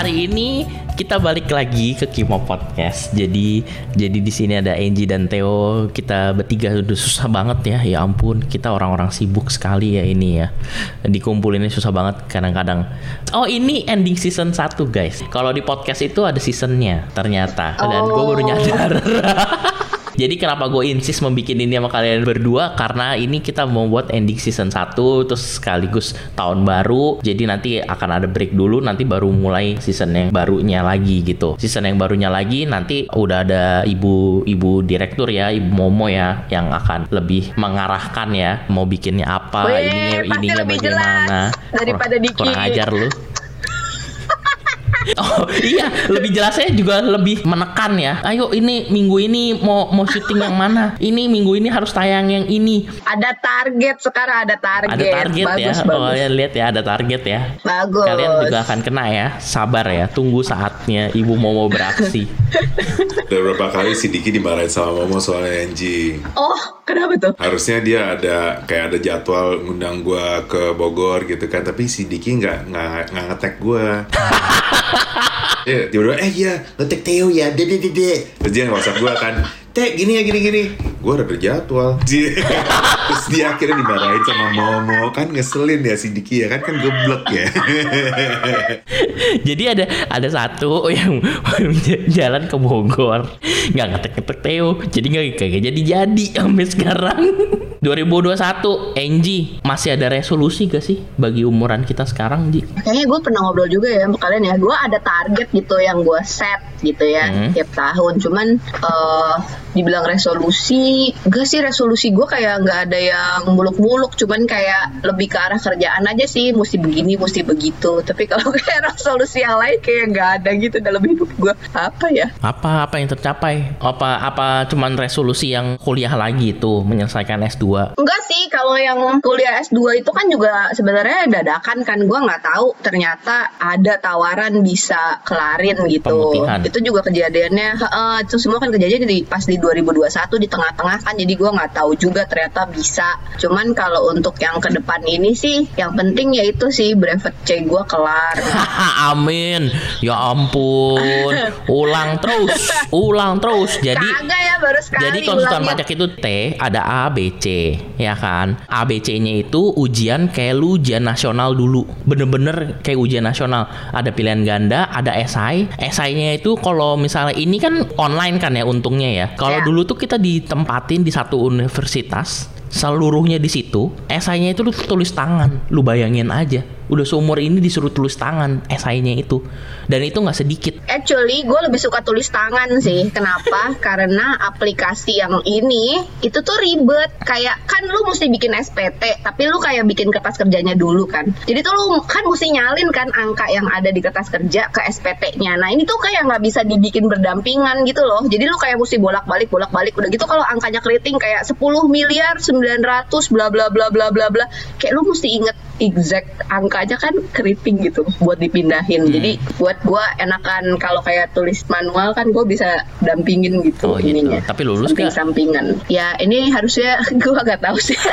hari ini kita balik lagi ke Kimo Podcast. Jadi jadi di sini ada Angie dan Theo. Kita bertiga udah susah banget ya. Ya ampun, kita orang-orang sibuk sekali ya ini ya. Dikumpulin susah banget kadang-kadang. Oh, ini ending season 1, guys. Kalau di podcast itu ada seasonnya ternyata. Dan gue baru nyadar. Jadi kenapa gue insist membuat ini sama kalian berdua karena ini kita mau buat ending season 1 terus sekaligus tahun baru. Jadi nanti akan ada break dulu nanti baru mulai season yang barunya lagi gitu. Season yang barunya lagi nanti udah ada ibu-ibu direktur ya, ibu Momo ya yang akan lebih mengarahkan ya mau bikinnya apa, Weh, ininya ininya bagaimana. daripada kurang, Diki. kurang ajar lu. Oh iya, lebih jelasnya juga lebih menekan ya. Ayo ini minggu ini mau mau syuting yang mana? Ini minggu ini harus tayang yang ini. Ada target sekarang ada target. Ada target bagus, ya. Bagus. Oh ya lihat ya ada target ya. Bagus. Kalian juga akan kena ya. Sabar ya. Tunggu saatnya Ibu Momo beraksi. Udah berapa kali si Diki dimarahin sama Momo soal Angie. Oh, kenapa tuh? Harusnya dia ada kayak ada jadwal ngundang gua ke Bogor gitu kan, tapi si Diki nggak nggak ngetek gua. Iya, tiba-tiba, eh iya, ngetek Theo ya, dede dede. Terus dia WhatsApp gua kan, Teh, gini ya, gini gini. Gua udah berjadwal. Terus dia akhirnya dimarahin sama Momo, kan ngeselin ya si Diki ya, kan kan geblek ya. Jadi ada ada satu yang jalan ke Bogor nggak ngetek ngetek Theo jadi nggak kagak jadi jadi sampai sekarang 2021 Angie masih ada resolusi gak sih bagi umuran kita sekarang Ji? Kayaknya gue pernah ngobrol juga ya sama kalian ya. Gue ada target gitu yang gue set gitu ya Hmm. tiap tahun. Cuman eh dibilang resolusi, gak sih resolusi gue kayak nggak ada yang muluk-muluk. Cuman kayak lebih ke arah kerjaan aja sih. Mesti begini, mesti begitu. Tapi kalau kayak resolusi yang lain kayak nggak ada gitu dalam hidup gue. Apa ya? Apa apa yang tercapai? Apa apa cuman resolusi yang kuliah lagi tuh menyelesaikan S2? Enggak sih, kalau yang kuliah S2 itu kan juga sebenarnya dadakan kan. Gue nggak tahu ternyata ada tawaran bisa kelarin gitu. Pemutihan. Itu juga kejadiannya, heeh, itu semua kan kejadian di pas di 2021 di tengah-tengah kan. Jadi gue nggak tahu juga ternyata bisa. Cuman kalau untuk yang ke depan ini sih, yang penting yaitu sih brevet C gue kelar. Amin. Ya ampun. Ulang terus, ulang terus. Jadi Kagak ya baru sekali Jadi konsultan pajak itu T ada A, B, C, ya kan? A, B, C-nya itu ujian kayak lu ujian nasional dulu, bener-bener kayak ujian nasional. Ada pilihan ganda, ada esai. Esainya itu kalau misalnya ini kan online kan ya untungnya ya. Kalau Ya. dulu tuh kita ditempatin di satu universitas, seluruhnya di situ. Esainya itu lu tulis tangan, lu bayangin aja. Udah seumur ini disuruh tulis tangan esainya itu, dan itu nggak sedikit. Actually, gue lebih suka tulis tangan sih. Kenapa? Karena aplikasi yang ini itu tuh ribet. Kayak kan lu mesti bikin SPT, tapi lu kayak bikin kertas kerjanya dulu kan. Jadi tuh lu kan mesti nyalin kan angka yang ada di kertas kerja ke SPT-nya. Nah ini tuh kayak nggak bisa dibikin berdampingan gitu loh. Jadi lu kayak mesti bolak-balik, bolak-balik. Udah gitu kalau angkanya keriting kayak 10 miliar 900 bla bla bla bla bla bla. Kayak lu mesti inget exact angkanya kan keriting gitu buat dipindahin. Hmm. Jadi buat gua enakan kalau kayak tulis manual kan gue bisa dampingin gitu Oh, gitu. ininya. Tapi lulus Samping sampingan. Ya ini harusnya gua gak tahu sih.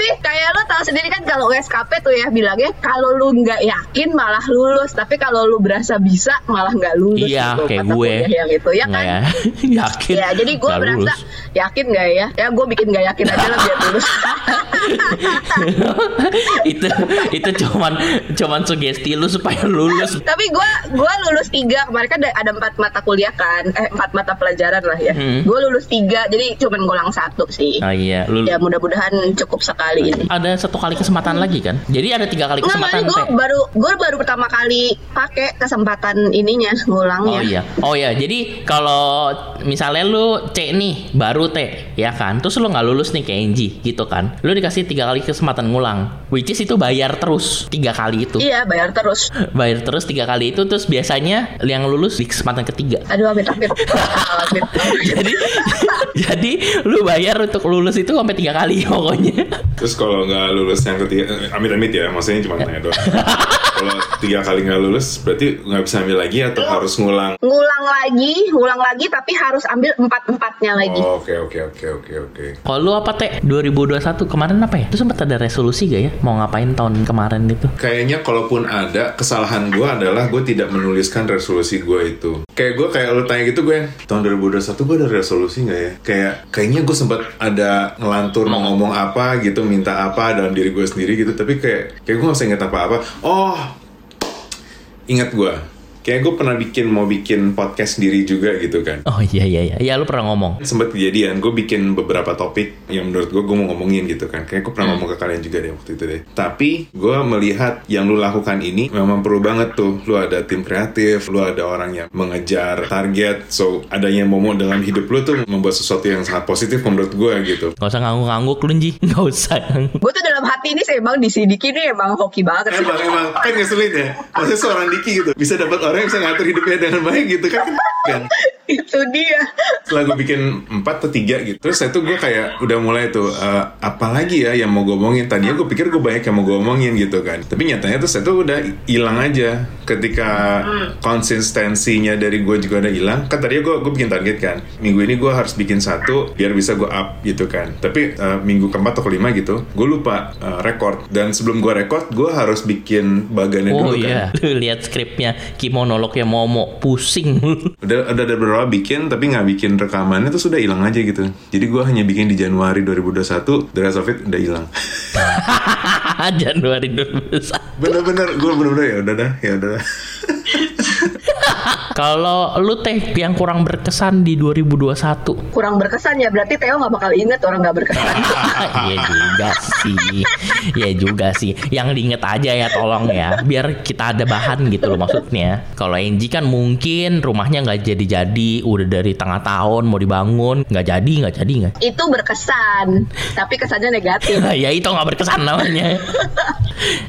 tapi kayak lo tahu sendiri kan kalau USKP tuh ya bilangnya kalau lu nggak yakin malah lulus, tapi kalau lu berasa bisa malah nggak lulus. Iya, gitu, kayak gue. yang itu ya Nggak kan. ya? yakin. Ya, jadi gue Nggak berasa lulus. yakin gak ya? Ya gue bikin gak yakin aja lah biar lulus. itu itu cuman cuman sugesti lu supaya lulus. Tapi gue gua lulus tiga kemarin kan ada, ada empat mata kuliah kan, eh empat mata pelajaran lah ya. Hmm. Gue lulus tiga, jadi cuman ngulang satu sih. Oh iya, lu Ya mudah-mudahan cukup sekali ini. ada satu kali kesempatan lagi kan? Jadi ada tiga kali Nggak, kesempatan gue baru gue baru pertama kali pakai kesempatan ininya ngulangnya. Oh iya, oh iya. Jadi kalau misalnya lu C nih, baru T, ya kan? Terus lu nggak lulus nih ke NG, gitu kan? Lu dikasih tiga kali kesempatan ngulang, which is itu bayar terus tiga kali itu, Iya bayar terus. bayar terus tiga kali itu. Terus biasanya yang lulus di kesempatan ketiga. Aduh amit amit. amit. jadi jadi lu bayar untuk lulus itu sampai tiga kali pokoknya. Terus kalau nggak lulus yang ketiga, eh, amit-amit ya, maksudnya cuma nanya doang. Kalau tiga kali nggak lulus, berarti nggak bisa ambil lagi atau harus ngulang? Ngulang lagi, ngulang lagi tapi harus ambil empat-empatnya lagi. Oh, Oke oke oke oke oke. Kalau lu apa teh? 2021 kemarin apa ya? Itu sempat ada resolusi gak ya? Mau ngapain tahun kemarin itu? Kayaknya kalaupun ada kesalahan gue adalah gue tidak menuliskan resolusi gue itu. Kayak gue kayak lu tanya gitu gue yang tahun 2021 gue ada resolusi nggak ya? Kayak kayaknya gue sempat ada ngelantur mau ngomong apa gitu, minta apa dalam diri gue sendiri gitu. Tapi kayak kayak gue nggak usah inget apa-apa. Oh, ingat gue. Kayak gue pernah bikin mau bikin podcast sendiri juga gitu kan. Oh iya iya iya. Ya lu pernah ngomong. Sempat kejadian, gue bikin beberapa topik yang menurut gue gue mau ngomongin gitu kan. Kayak gue pernah ngomong ke kalian juga deh waktu itu deh. Tapi gue melihat yang lu lakukan ini memang perlu banget tuh. Lu ada tim kreatif, lu ada orang yang mengejar target. So adanya momo dalam hidup lu tuh membuat sesuatu yang sangat positif menurut gue gitu. Gak usah ngangguk-ngangguk lu Nji. Gak usah. Gue tuh dalam hati ini sih emang di Sidiki ini emang hoki banget. Emang emang kan ngeselin ya. Maksudnya seorang Diki gitu bisa dapat orang yang bisa ngatur hidupnya dengan baik gitu kan. kan. Itu dia. setelah gue bikin empat atau tiga gitu terus itu gue kayak udah mulai tuh eh, apa lagi ya yang mau gue omongin tadinya gue pikir gue banyak yang mau gue omongin gitu kan tapi nyatanya tuh saya tuh udah hilang aja ketika konsistensinya dari gue juga udah hilang kan tadinya gue gue bikin target kan minggu ini gue harus bikin satu biar bisa gue up gitu kan tapi eh, minggu keempat atau kelima gitu gue lupa eh, record dan sebelum gue record gue harus bikin bagannya Oh dulu kan iya. Lu lihat skripnya kimonolognya Momo. Pusing. udah udah ada bikin tapi nggak bikin rekamannya tuh sudah hilang aja gitu jadi gue hanya bikin di Januari 2021 the rest of it udah hilang Januari 2021. bener-bener gue bener-bener ya udah dah ya udah dah. Kalau lu teh yang kurang berkesan di 2021. Kurang berkesan ya berarti Theo nggak bakal inget orang nggak berkesan. Iya juga sih. Iya juga sih. Yang diinget aja ya tolong ya. Biar kita ada bahan gitu loh maksudnya. Kalau Angie kan mungkin rumahnya nggak jadi-jadi. Udah dari tengah tahun mau dibangun. nggak jadi, nggak jadi nggak. Itu berkesan, tapi kesannya negatif. ya itu nggak berkesan namanya.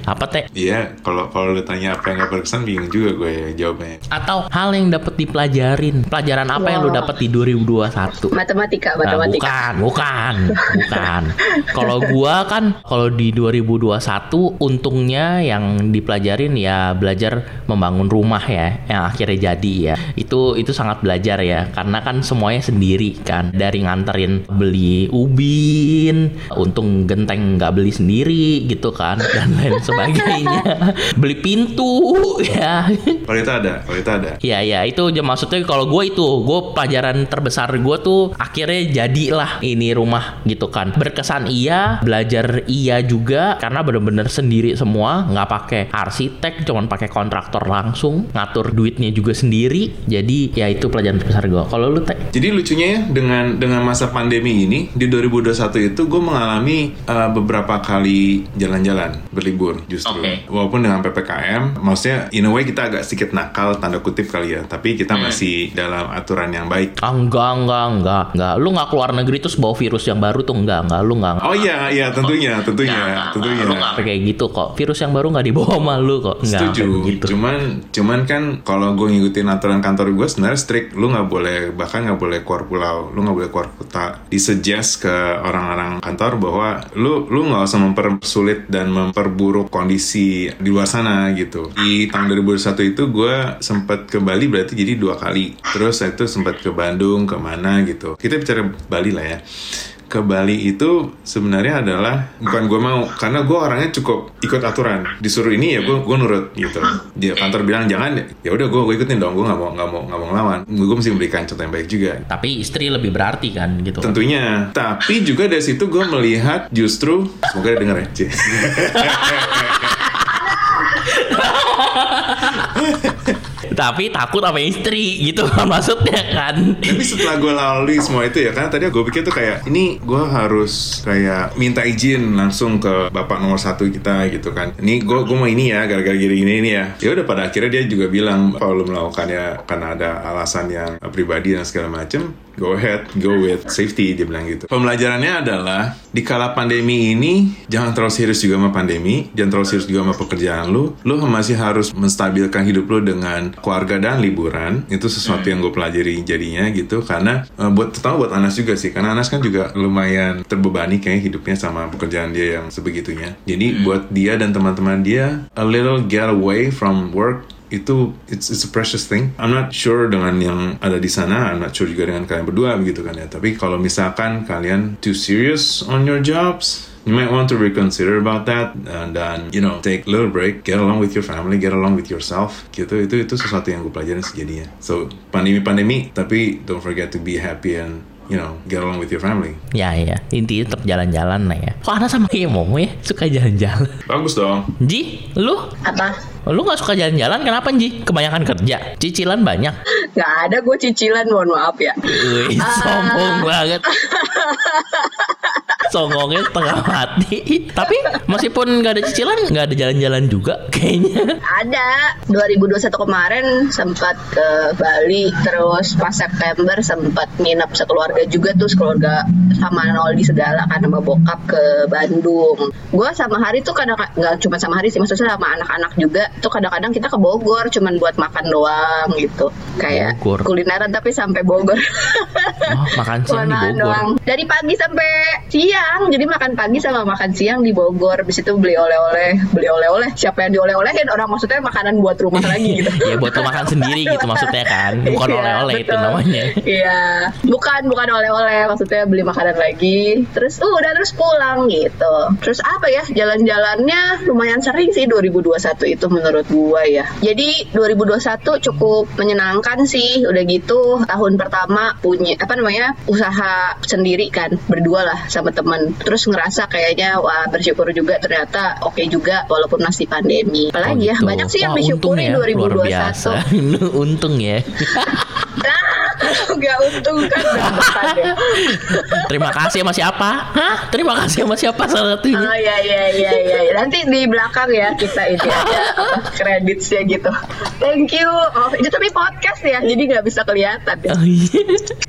Apa teh? Iya, kalau kalau lu tanya apa yang gak berkesan bingung juga gue ya jawabnya. Atau hal yang dapat dipelajarin. Pelajaran apa yang lu dapat di 2021? Matematika, Nah, matematika. bukan, bukan, bukan. Kalau gua kan kalau di 2021 untungnya yang dipelajarin ya belajar membangun rumah ya yang akhirnya jadi ya. Itu itu sangat belajar ya karena kan semuanya sendiri kan dari nganterin beli ubin, untung genteng nggak beli sendiri gitu kan dan lain sebagainya. beli pintu ya. Kalau itu ada, kalau itu ada. Iya iya itu maksudnya kalau gue itu gue pelajaran terbesar gue tuh akhirnya jadilah ini rumah gitu kan. Berkesan iya belajar iya juga karena bener-bener sendiri semua nggak pakai arsitek cuman pakai kontraktor langsung ngatur duitnya juga sendiri. Jadi ya itu pelajaran terbesar gue kalau lu teh? Jadi lucunya ya dengan dengan masa pandemi ini di 2021 itu gue mengalami uh, beberapa kali jalan-jalan berlibur justru. Oke. Walaupun dengan PPKM, maksudnya in a way kita agak sedikit nakal tanda kutip kali ya, tapi kita masih dalam aturan yang baik. ah, enggak enggak enggak enggak lu nggak keluar negeri terus bawa virus yang baru tuh enggak enggak lu enggak Oh iya, iya tentunya, tentunya, tentunya. lu nggak kayak gitu kok virus yang baru nggak dibawa sama lu kok enggak Setuju. gitu Cuman, cuman kan kalau gue ngikutin aturan kantor gue sebenarnya strict. Lu nggak boleh bahkan nggak boleh keluar pulau. Lu nggak boleh keluar kota. Disuggest ke orang-orang kantor bahwa lu lu nggak usah mempersulit dan memperburuk kondisi di luar sana gitu. Di tahun 2021 itu gue sempat ke Bali berarti jadi dua kali. Terus saya itu sempat ke Bandung, ke mana gitu. Kita bicara Bali lah ya. Ke Bali itu sebenarnya adalah bukan gue mau karena gue orangnya cukup ikut aturan. Disuruh ini ya gue gue nurut gitu. Dia kantor bilang jangan. Ya udah gue gue ikutin dong. Gue nggak mau nggak mau nggak mau ngelawan. Gue mesti memberikan contoh yang baik juga. Tapi istri lebih berarti kan gitu. Tentunya. Tapi juga dari situ gue melihat justru semoga denger ya. tapi takut sama istri gitu kan maksudnya kan Tapi setelah gue lalui semua itu ya, karena tadi gue pikir tuh kayak ini gue harus kayak minta izin langsung ke bapak nomor satu kita gitu kan. Ini gue gue mau ini ya, gara-gara gini ini ini ya. Ya udah pada akhirnya dia juga bilang kalau melakukannya karena ada alasan yang pribadi dan segala macem. Go ahead, go with safety dia bilang gitu. Pembelajarannya adalah di kala pandemi ini jangan terlalu serius juga sama pandemi, jangan terlalu serius juga sama pekerjaan lu. Lu masih harus menstabilkan hidup lu dengan keluarga dan liburan. Itu sesuatu yang gue pelajari jadinya gitu karena uh, buat terutama buat Anas juga sih karena Anas kan juga lumayan terbebani kayak hidupnya sama pekerjaan dia yang sebegitunya. Jadi buat dia dan teman-teman dia a little get away from work itu it's, it's a precious thing. I'm not sure dengan yang ada di sana, I'm not sure juga dengan kalian berdua begitu kan ya. Tapi kalau misalkan kalian too serious on your jobs, you might want to reconsider about that and then you know take a little break, get along with your family, get along with yourself. Gitu itu itu sesuatu yang gue pelajarin sejadinya. So pandemi pandemi, tapi don't forget to be happy and you know, get along with your family. Ya ya, intinya tetap jalan-jalan lah ya. Kok Ana sama kayak Momo ya, suka jalan-jalan. Bagus dong. Ji, lu? Apa? Lu gak suka jalan-jalan kenapa Ji? Kebanyakan kerja, cicilan banyak. Gak ada gue cicilan, mohon maaf ya. Wih, sombong banget. Songongnya setengah mati. Tapi meskipun gak ada cicilan, gak ada jalan-jalan juga kayaknya. Ada 2021 kemarin sempat ke Bali, terus pas September sempat nginep sekeluarga juga tuh keluarga sama Noldi segala kan sama bokap ke Bandung. Gue sama Hari tuh kadang nggak cuma sama Hari sih, maksudnya sama anak-anak juga tuh kadang-kadang kita ke Bogor cuman buat makan doang gitu. Kayak Bogor. kulineran tapi sampai Bogor. Oh, makan siang di Bogor. doang. Dari pagi sampai siang. Jadi makan pagi sama makan siang di Bogor. Habis itu beli oleh-oleh, beli oleh-oleh. Siapa yang dioleh-olehin? Orang maksudnya makanan buat rumah lagi gitu. ya buat makan sendiri gitu maksudnya kan. Bukan Iya, oleh-oleh itu namanya. Iya, bukan bukan oleh-oleh, maksudnya beli makanan lagi. Terus uh, udah terus pulang gitu. Terus apa ya? Jalan-jalannya lumayan sering sih 2021 itu menurut gua ya. Jadi 2021 cukup menyenangkan sih. Udah gitu tahun pertama punya apa namanya? usaha sendiri kan, berdua lah sama teman. Terus ngerasa kayaknya wah bersyukur juga ternyata oke juga walaupun masih pandemi. Apalagi ya gitu. banyak sih yang Wah, disyukuri ya, Luar 2021. biasa. untung ya. Gak untung kan ya. Terima kasih sama siapa? Hah? Terima kasih sama siapa salah satunya? Oh iya iya iya iya. Nanti di belakang ya kita ini ada apa, kreditnya gitu. Thank you. Oh, itu tapi podcast ya, jadi nggak bisa kelihatan ya. Oh, iya.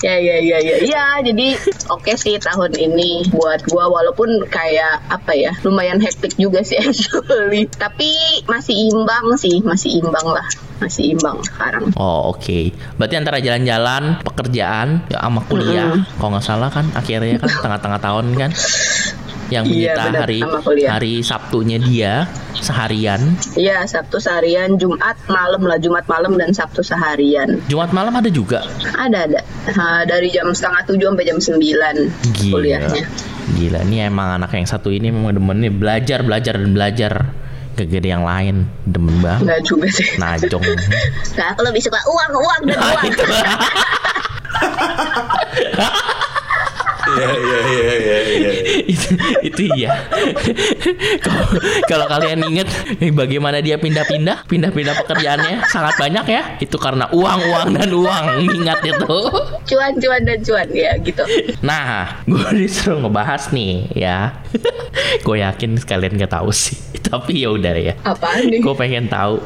Ya ya ya ya. Iya, jadi oke sih tahun ini buat gua walaupun kayak apa ya, lumayan hektik juga sih actually. Tapi masih imbang sih, masih imbang lah. Masih imbang sekarang. Oh oke, berarti antara jalan-jalan, pekerjaan, ya, sama kuliah, kalau nggak salah kan akhirnya kan tengah-tengah tahun kan, yang Iya, menyita benar, hari hari Sabtunya dia seharian. Iya, Sabtu seharian, Jumat malam lah, Jumat malam dan Sabtu seharian. Jumat malam ada juga. Ada ada. Nah, dari jam setengah tujuh sampai jam sembilan Gila. kuliahnya. Gila, ini emang anak yang satu ini memang demen nih belajar, belajar dan belajar. Gak gede yang lain, demen banget. Enggak juga sih. Najong. Nah, aku lebih suka uang, uang dan Nah, uang. itu. Iya iya iya iya iya. itu itu iya kalau kalian inget eh, bagaimana dia pindah-pindah pindah-pindah pekerjaannya sangat banyak ya itu karena uang uang dan uang ingat itu Cuan, cuan dan cuan ya gitu. nah gue disuruh ngebahas nih ya gue yakin sekalian gak tahu sih tapi ya udah ya. Apaan nih? gue pengen tahu.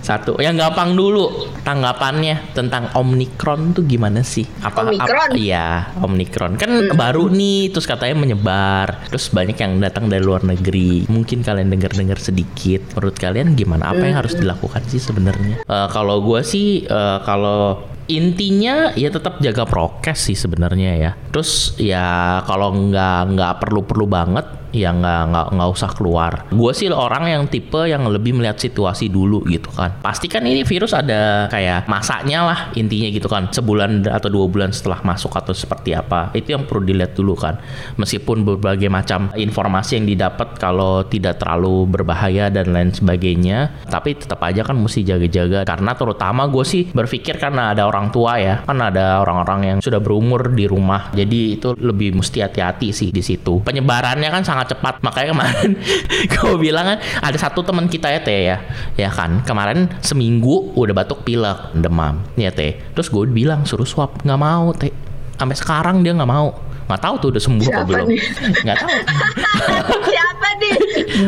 Satu yang gampang dulu tanggapannya tentang omikron tuh gimana sih? Apa Omikron? apa- iya omikron kan baru nih terus katanya menyebar. Terus banyak yang datang dari luar negeri. Mungkin kalian dengar dengar sedikit. Menurut kalian gimana? Apa yang harus dilakukan sih sebenarnya? Eh, kalau gue sih eh, kalau intinya ya tetap jaga prokes sih sebenarnya ya. Terus ya kalau nggak nggak perlu perlu banget ya nggak nggak nggak usah keluar. Gue sih orang yang tipe yang lebih melihat situasi dulu gitu kan. Pasti kan ini virus ada kayak masanya lah intinya gitu kan. Sebulan atau dua bulan setelah masuk atau seperti apa. Itu yang perlu dilihat dulu kan. Meskipun berbagai macam informasi yang didapat kalau tidak terlalu berbahaya dan lain sebagainya, tapi tetap aja kan mesti jaga-jaga. Karena terutama gue sih berpikir karena ada orang tua ya, kan ada orang-orang yang sudah berumur di rumah. Jadi itu lebih mesti hati-hati sih di situ. Penyebarannya kan sangat cepat. Makanya kemarin gue bilang kan ada satu teman kita ya teh ya, ya kan kemarin seminggu udah batuk pilek, demam, ya teh. Terus gue bilang suruh swab, nggak mau teh. Sampai sekarang dia nggak mau. Nggak tahu tuh udah sembuh apa Siapa belum. nih? Nggak tahu. Siapa nih?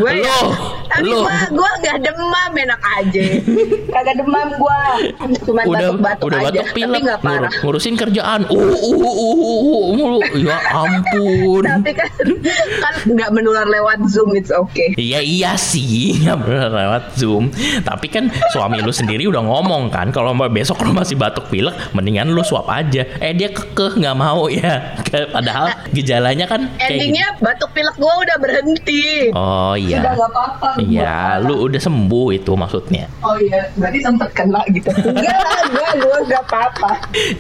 Gue ya. Lo. Lu gue gak demam enak aja. Kagak demam gue cuma udah batuk-batuk udah aja batuk tapi nggak ngur- parah. ngurusin kerjaan. Uh uh uh uh, uh, uh, mulu. ya ampun. Tapi kan kan nggak menular lewat zoom it's okay. Iya iya sih. Nggak bener lewat zoom. Tapi kan suami lu sendiri udah ngomong kan kalau besok lu masih batuk pilek mendingan lu swab aja. Eh dia kekeh nggak mau ya. Padahal gejalanya kan kayak gitu. endingnya batuk pilek gue udah berhenti oh udah iya nggak apa-apa. Iya lu udah sembuh itu maksudnya. Oh iya. Berarti sempet kena gitu. Enggak lah gue gue nggak apa-apa.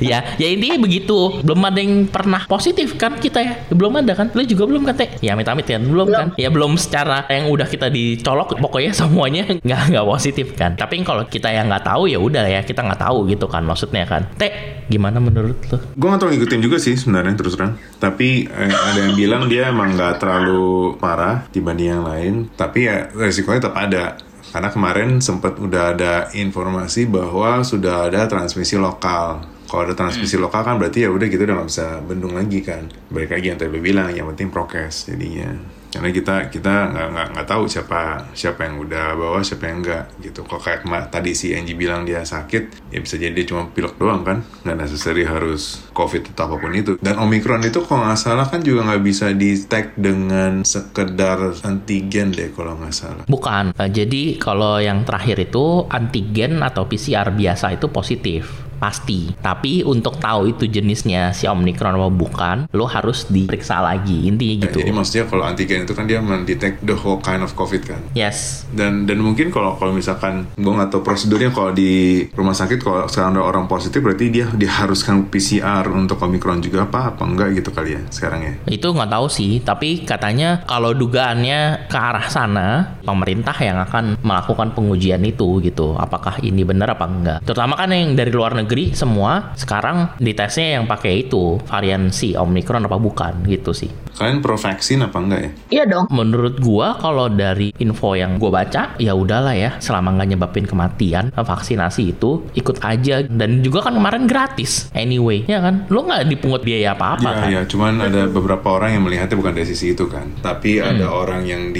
Ya ya intinya begitu. Belum ada yang pernah positif kan kita ya? Belum ada kan? Lu juga belum kan teh? Ya amit-amit kan belum, Belum. kan? Ya belum secara yang udah kita dicolok pokoknya semuanya nggak nggak positif kan? Tapi kalau kita yang nggak tahu ya udah ya kita nggak tahu gitu kan maksudnya kan. Teh gimana menurut lu? Gue gak tau ngikutin juga sih sebenarnya terus terang. Tapi eh, ada yang bilang dia emang gak terlalu parah dibanding yang lain. Tapi ya resikonya tetap ada. Karena kemarin sempat udah ada informasi bahwa sudah ada transmisi lokal. Kalau ada transmisi lokal kan berarti ya udah kita udah nggak bisa bendung lagi kan. Balik lagi yang tadi bilang, yang penting prokes jadinya. Karena kita kita nggak nggak tahu siapa siapa yang udah bawa siapa yang enggak gitu. Kalau kayak tadi si Angie bilang dia sakit, ya bisa jadi dia cuma pilek doang kan, nggak necessary harus COVID atau apa pun itu. Dan Omicron itu kalau nggak salah kan juga nggak bisa di tag dengan sekedar antigen deh kalau nggak salah. bukan jadi kalau yang terakhir itu antigen atau PCR biasa itu positif pasti tapi untuk tahu itu jenisnya si Omicron atau bukan lo harus diperiksa lagi intinya Ya, gitu jadi maksudnya kalau antigen itu kan dia mendetect the whole kind of COVID kan. yes dan dan mungkin kalau kalau misalkan gue nggak tahu prosedurnya kalau di rumah sakit kalau sekarang ada orang positif berarti dia diharuskan PCR untuk omikron juga apa apa enggak gitu kali ya sekarang ya Itu nggak tahu sih, tapi katanya kalau dugaannya ke arah sana, pemerintah yang akan melakukan pengujian itu gitu. Apakah ini benar apa enggak? Terutama kan yang dari luar negeri semua sekarang ditesnya yang pakai itu varian si Omicron apa bukan gitu sih. kalian pro vaksin apa enggak ya? Iya dong. Menurut gua kalau dari info yang gua baca ya udahlah ya selama nggak nyebabin kematian vaksinasi itu ikut aja. Dan juga kan kemarin gratis anyway ya kan? Lo nggak dipungut biaya apa-apa ya kan? ya cuman ada beberapa orang yang melihatnya bukan dari sisi itu kan. Tapi Hmm. ada orang yang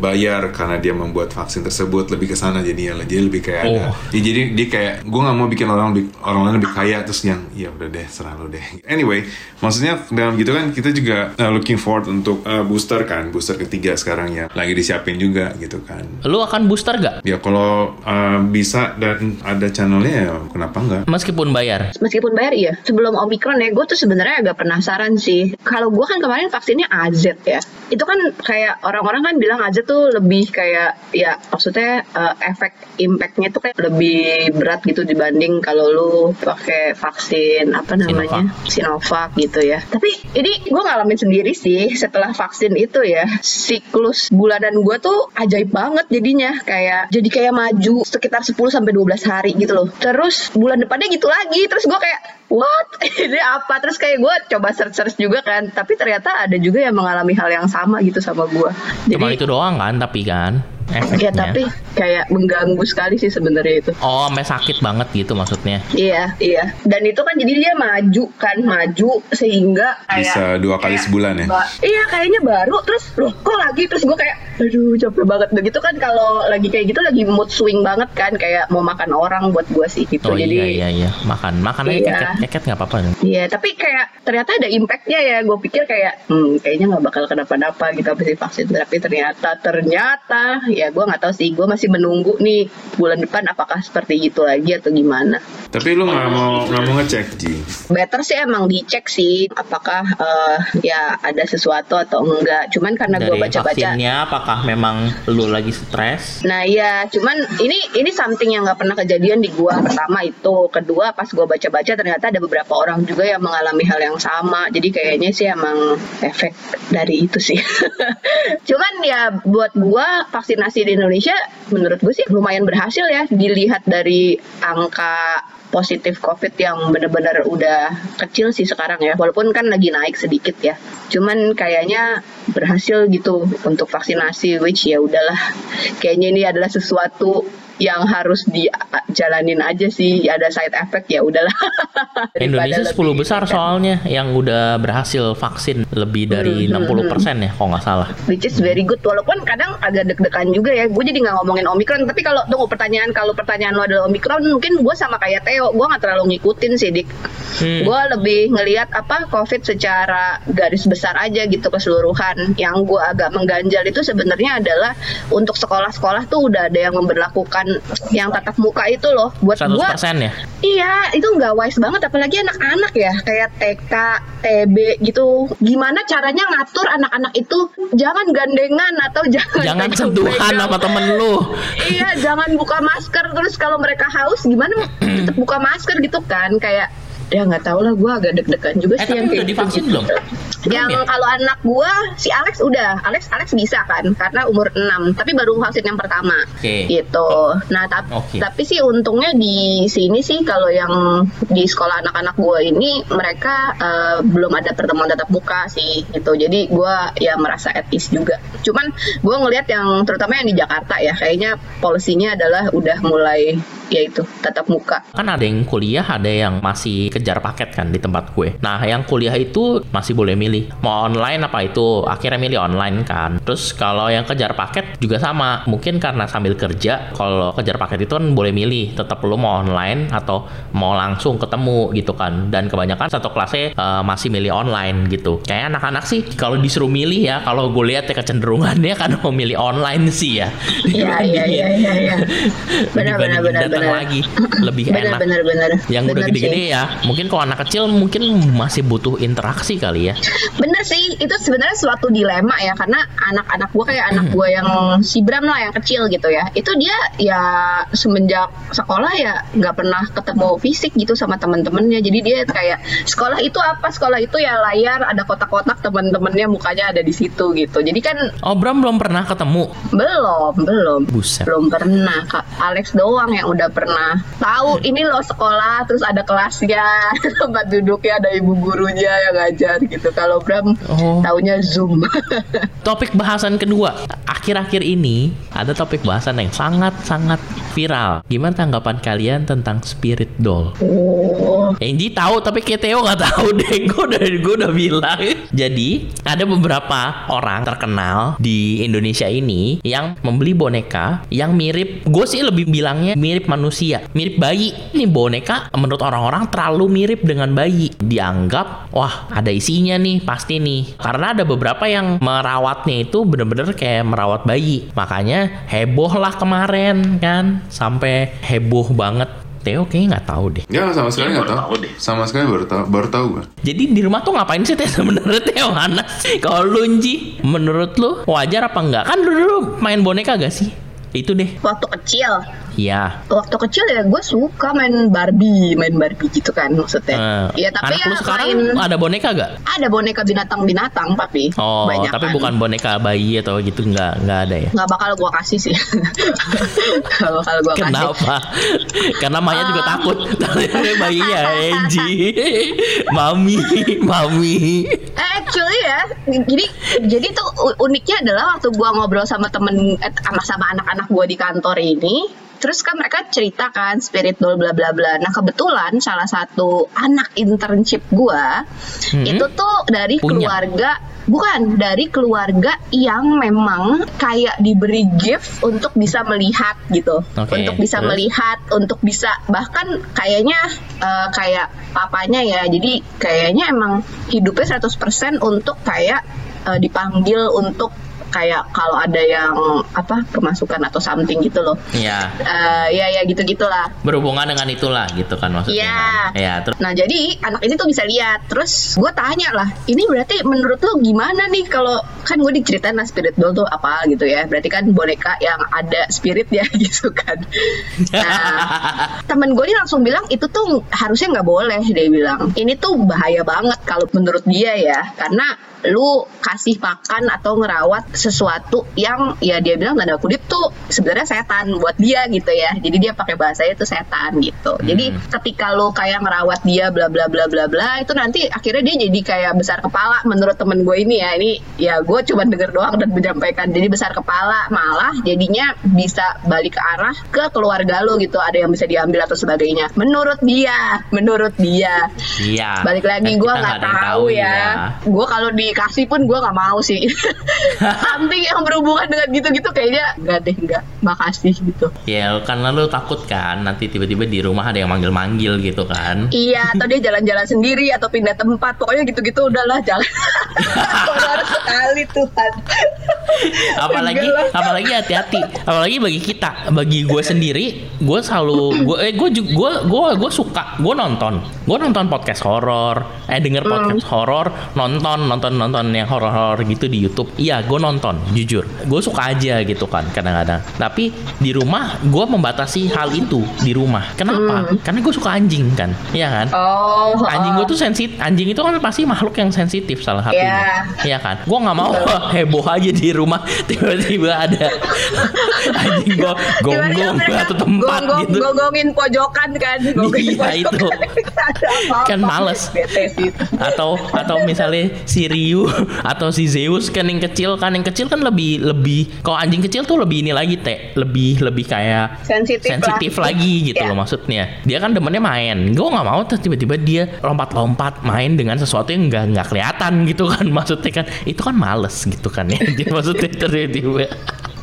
dibayar karena dia membuat vaksin tersebut lebih ke sana jadinya. Jadi lebih kayak ada Oh. ya, jadi dia kayak gue nggak mau bikin orang lebih orang lain lebih kaya terus yang ya udah deh serah lo deh. Anyway maksudnya dalam gitu kan kita juga uh, looking forward untuk uh, booster kan booster ketiga sekarang ya. Lagi disiapin juga gitu kan. Lo akan booster gak ya kalau uh, bisa dan ada channelnya ya kenapa enggak meskipun bayar. Meskipun bayar iya. Sebelum omikron ya gue tuh sebenarnya agak penasaran sih. Kalau gue kan kemarin vaksinnya AZ ya. Itu kan kayak orang-orang kan bilang AZ tuh lebih kayak ya maksudnya eh, efek impactnya tuh kayak lebih berat gitu dibanding kalau lu pakai vaksin apa namanya? Sinovac. Gitu ya. Tapi ini gue ngalamin sendiri sih setelah vaksin itu ya. Siklus bulanan gue tuh ajaib banget jadinya. Kayak jadi kayak maju sekitar 10 sampai 12 hari gitu loh. Terus bulan depannya gitu lagi. Terus gue kayak what? Ini apa? Terus kayak gue coba search search juga kan tapi ternyata ada juga yang mengalami hal yang sama gitu sama gue cuma itu doang kan tapi kan efeknya ya tapi kayak mengganggu sekali sih sebenarnya itu oh sampai sakit banget gitu maksudnya Iya, iya. Dan itu kan jadi dia maju kan, maju sehingga kayak Bisa dua kali kayak sebulan ya? ba- iya, kayaknya baru terus loh kok lagi terus gue kayak aduh capek banget begitu kan kalau lagi kayak gitu lagi mood swing banget kan kayak mau makan orang buat gue sih gitu. oh jadi iya iya iya makan makan aja Iya. keket keket nggak apa-apa Iya, tapi kayak ternyata ada impactnya ya. Gue pikir kayak, hmm, kayaknya nggak bakal kenapa-napa gitu habis divaksin. Tapi ternyata, ternyata, ya gue nggak tahu sih. Gue masih menunggu nih bulan depan apakah seperti itu lagi atau gimana. tapi lu nggak mau nggak mau ngecek Ji Better sih emang dicek sih apakah eh, ya ada sesuatu atau enggak. Cuman karena gue baca-baca vaksinnya apakah memang lu lagi stres Nah iya, cuman ini ini something yang nggak pernah kejadian di gua pertama itu, kedua pas gua baca-baca ternyata ada beberapa orang juga yang mengalami hal yang sama, jadi kayaknya sih emang efek dari itu sih. cuman ya buat gua vaksinasi di Indonesia menurut gue sih lumayan berhasil ya dilihat dari angka positif COVID yang benar-benar udah kecil sih sekarang ya. Walaupun kan lagi naik sedikit ya. Cuman kayaknya berhasil gitu untuk vaksinasi which ya udahlah. Kayaknya ini adalah sesuatu yang harus dijalanin aja sih. Ada side effect ya udahlah. Indonesia 10 lebih- besar soalnya yang udah berhasil vaksin lebih dari Hmm, 60% ya kalau nggak salah. which is very good. Walaupun kadang agak deg-degan juga ya. Gue jadi nggak ngomongin omikron tapi kalau tunggu pertanyaan kalau pertanyaan lo adalah omikron mungkin gue sama kayak Theo. Gue nggak terlalu ngikutin sih dik. Hmm. gue lebih ngelihat apa covid secara garis besar aja gitu keseluruhan. Yang gue agak mengganjal itu sebenarnya adalah untuk sekolah-sekolah tuh udah ada yang memperlakukan yang tatap muka itu loh buat 100% gue ya. Iya, itu nggak wise banget, apalagi anak-anak ya, kayak TK, TB gitu. Gimana caranya ngatur anak-anak itu jangan gandengan atau jangan Jangan sentuhan sama temen lu. Iya, jangan buka masker terus kalau mereka haus gimana tetap buka masker gitu kan, kayak ya nggak tahu lah gue agak deg-degan juga Eh sih tapi yang udah kayak divaksin gitu. belum? Yang ya? kalau anak gua si Alex udah, Alex Alex bisa kan karena umur 6, tapi baru vaksin yang pertama. Oke. Gitu. Nah, tap- Oke. tapi sih untungnya di sini sih kalau yang di sekolah anak-anak gua ini mereka eh, belum ada pertemuan tatap muka sih gitu. Jadi gua ya merasa etis juga. Cuman gua ngelihat yang terutama yang di Jakarta ya, kayaknya polisinya adalah udah mulai yaitu tatap muka. Kan ada yang kuliah, ada yang masih kejar paket kan di tempat gue. Nah, yang kuliah itu masih boleh milih. Mau online apa itu? Akhirnya milih online kan. Terus kalau yang kejar paket juga sama. Mungkin karena sambil kerja, kalau kejar paket itu kan boleh milih. Tetap lu mau online atau mau langsung ketemu gitu kan. Dan kebanyakan satu kelasnya eh, masih milih online gitu. Kayak anak-anak sih kalau disuruh milih ya, kalau gue lihat ya kecenderungannya kan mau milih online sih ya. Iya iya iya iya iya. Benar benar benar benar. lagi lebih Benar enak benar benar. yang udah Benar gede-gede ya mungkin kalau anak kecil mungkin masih butuh interaksi kali ya Bener sih, itu sebenarnya suatu dilema ya karena anak-anak gue kayak anak gue yang si Bram lah yang kecil gitu ya. Itu dia ya semenjak sekolah ya nggak pernah ketemu fisik gitu sama teman-temannya. Jadi dia kayak sekolah itu apa? Sekolah itu ya layar, ada kotak-kotak teman-temannya mukanya ada di situ gitu. Jadi kan oh Bram belum pernah ketemu belum, belum. buset Belum pernah, Kak. Alex doang yang udah pernah tahu ini loh sekolah, terus ada kelasnya, tempat duduknya, ada ibu gurunya yang ngajar gitu. Kalau Bram Oh. taunya Zoom. topik bahasan kedua akhir-akhir ini ada topik bahasan yang sangat-sangat viral gimana tanggapan kalian tentang spirit doll oh. Tahu tapi Theo nggak tahu deh gue udah gue udah bilang jadi ada beberapa orang terkenal di Indonesia ini yang membeli boneka yang mirip gue sih lebih bilangnya mirip manusia mirip bayi ini boneka menurut orang-orang terlalu mirip dengan bayi dianggap wah ada isinya nih pasti nih karena ada beberapa yang merawatnya itu bener-bener kayak merawat bayi makanya heboh lah kemarin kan sampai heboh banget Theo kayaknya nggak tahu deh Ya sama sekali nggak tahu. tahu deh. Sama sekali baru tahu. Baru tahu gue. Jadi di rumah tuh ngapain sih teh sebenarnya teh mana? Kalau lu Nji, menurut lu wajar apa enggak? Kan lu dulu main boneka gak sih? Itu deh. Waktu kecil, Iya. waktu kecil ya gue suka main Barbie, main Barbie gitu kan maksudnya. Eh, Iya tapi anak ya lu sekarang main ada boneka gak? ada boneka binatang-binatang tapi Oh, banyak tapi kan. bukan boneka bayi atau gitu nggak nggak ada ya? nggak bakal gue kasih sih. Nggak bakal gue kasih. Kenapa? Karena Maya juga Ah. takut. Ternyata bayinya Angie. mami, mami. Eh, actually ya, jadi jadi tuh uniknya adalah waktu gua ngobrol sama temen eh, sama sama anak-anak gua di kantor ini, terus kan mereka cerita kan spirit doll bla bla bla. Nah kebetulan salah satu anak internship gua Hmm. itu tuh dari Punya. keluarga bukan dari keluarga yang memang kayak diberi gift untuk bisa melihat gitu, Oke, untuk bisa terus? melihat, untuk bisa bahkan kayaknya eh, kayak papanya ya, jadi kayaknya emang hidupnya 100% untuk kayak eh, dipanggil untuk kayak kalau ada yang apa kemasukan atau something gitu loh. Iya. Eh, ya ya gitu gitulah. Berhubungan dengan itulah gitu kan maksudnya. Iya. Iya, terus Nah jadi anak ini tuh bisa lihat. Terus gue tanya lah, ini berarti menurut lu gimana nih kalau kan gue diceritain lah spirit doll tuh apa gitu ya. Berarti kan boneka yang ada spirit ya gitu kan. Nah temen gue ini langsung bilang itu tuh harusnya nggak boleh dia bilang. Ini tuh bahaya banget kalau menurut dia ya, karena lu kasih makan atau ngerawat sesuatu yang ya dia bilang tanda kutip tuh sebenarnya setan buat dia gitu ya. Jadi dia pakai bahasanya itu setan gitu. Jadi ketika lo kayak ngerawat dia bla bla bla bla bla itu nanti akhirnya dia jadi kayak besar kepala menurut temen gue ini ya. Ini ya gue cuma denger doang dan menyampaikan. Jadi besar kepala malah jadinya bisa balik ke arah ke keluarga lo gitu. Ada yang bisa diambil atau sebagainya. Menurut dia menurut dia. Iya. balik lagi Kan gue nggak yang tahu ya, gue kalau dikasih pun gue nggak mau sih something yang berhubungan dengan gitu-gitu kayaknya nggak deh nggak makasih gitu Ya karena lu takut kan nanti tiba-tiba di rumah ada yang manggil-manggil gitu kan. iya atau dia jalan-jalan sendiri atau pindah tempat pokoknya gitu-gitu udahlah jalan sekali Tuhan. Apalagi apalagi hati-hati. Apalagi bagi kita bagi gue sendiri gue selalu gue eh gue gue gue gue suka gue nonton. Gue nonton podcast horor. Eh denger Hmm. podcast horor nonton nonton nonton yang horor-horor gitu di YouTube. Iya gue nonton jujur. Gue suka aja gitu kan kadang-kadang. Tapi di rumah gue membatasi hal itu di rumah. Kenapa? Karena gue suka anjing kan iya kan? Hmm. oh Anjing gue tuh sensitif. Anjing itu kan pasti makhluk yang sensitif salah satunya. Iya. Iya kan? Gue nggak mau heboh aja di rumah tiba-tiba ada anjing gue gonggong atau tempat gonggong, gitu. gonggongin pojokan kan gonggongin Iya, itu. Kan males. Atau atau misalnya si Ryu atau si Zeus kan yang kecil kan yang kecil kan lebih lebih kalau anjing kecil tuh lebih ini lagi teh lebih lebih kayak sensitif, sensitif lah. lagi gitu Ya. loh maksudnya dia kan demennya main gue nggak mau tiba-tiba dia lompat-lompat main dengan sesuatu yang nggak nggak kelihatan gitu kan maksudnya kan itu kan males gitu kan ya. Maksudnya tiba-tiba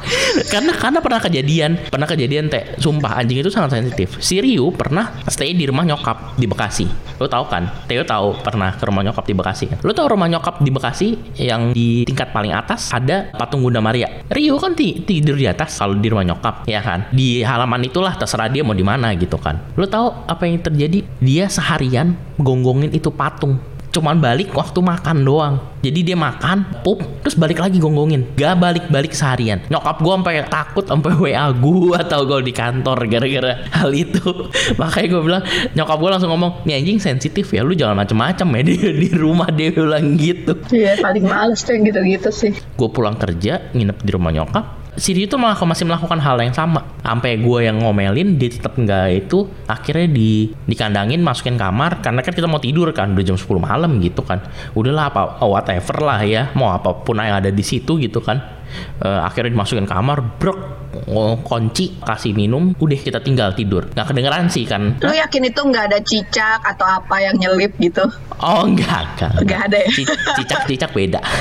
karena karena pernah kejadian pernah kejadian teh. Sumpah anjing itu sangat sensitif. Si Ryu pernah stay di rumah nyokap di Bekasi. Lo tahu kan? Theo tahu pernah ke rumah nyokap di Bekasi kan? Lo tahu rumah nyokap di Bekasi yang di tingkat paling atas ada patung Bunda Maria? Ryu kan ti- tidur di atas kalau di rumah nyokap ya kan? Di halaman itulah terserah dia mau di mana gitu kan. Lo tahu apa yang terjadi? Dia seharian gonggongin itu patung cuman balik waktu makan doang. Jadi dia makan pup terus balik lagi gonggongin. Gak balik-balik seharian. Nyokap gue sampai takut sampai WA gue atau gue di kantor gara-gara hal itu. Makanya gue bilang nyokap gue langsung ngomong nih anjing sensitif ya lu jangan macem-macem ya di, di rumah dia bilang gitu. Iya paling males tuh yang gitu-gitu sih. gue pulang kerja nginep di rumah nyokap si Rio tuh malah masih melakukan hal yang sama. Sampai gue yang ngomelin dia tetap nggak itu akhirnya di dikandangin masukin kamar karena kan kita mau tidur kan udah jam 10 malam gitu kan. Udahlah apa oh, whatever lah ya mau apa pun yang ada di situ gitu kan Eh, akhirnya dimasukin kamar brok oh, kunci kasih minum udah kita tinggal tidur nggak kedengeran sih kan Lu yakin itu nggak ada cicak atau apa yang nyelip gitu? Oh enggak, enggak. Enggak ada ya? Ci- Cicak-cicak beda.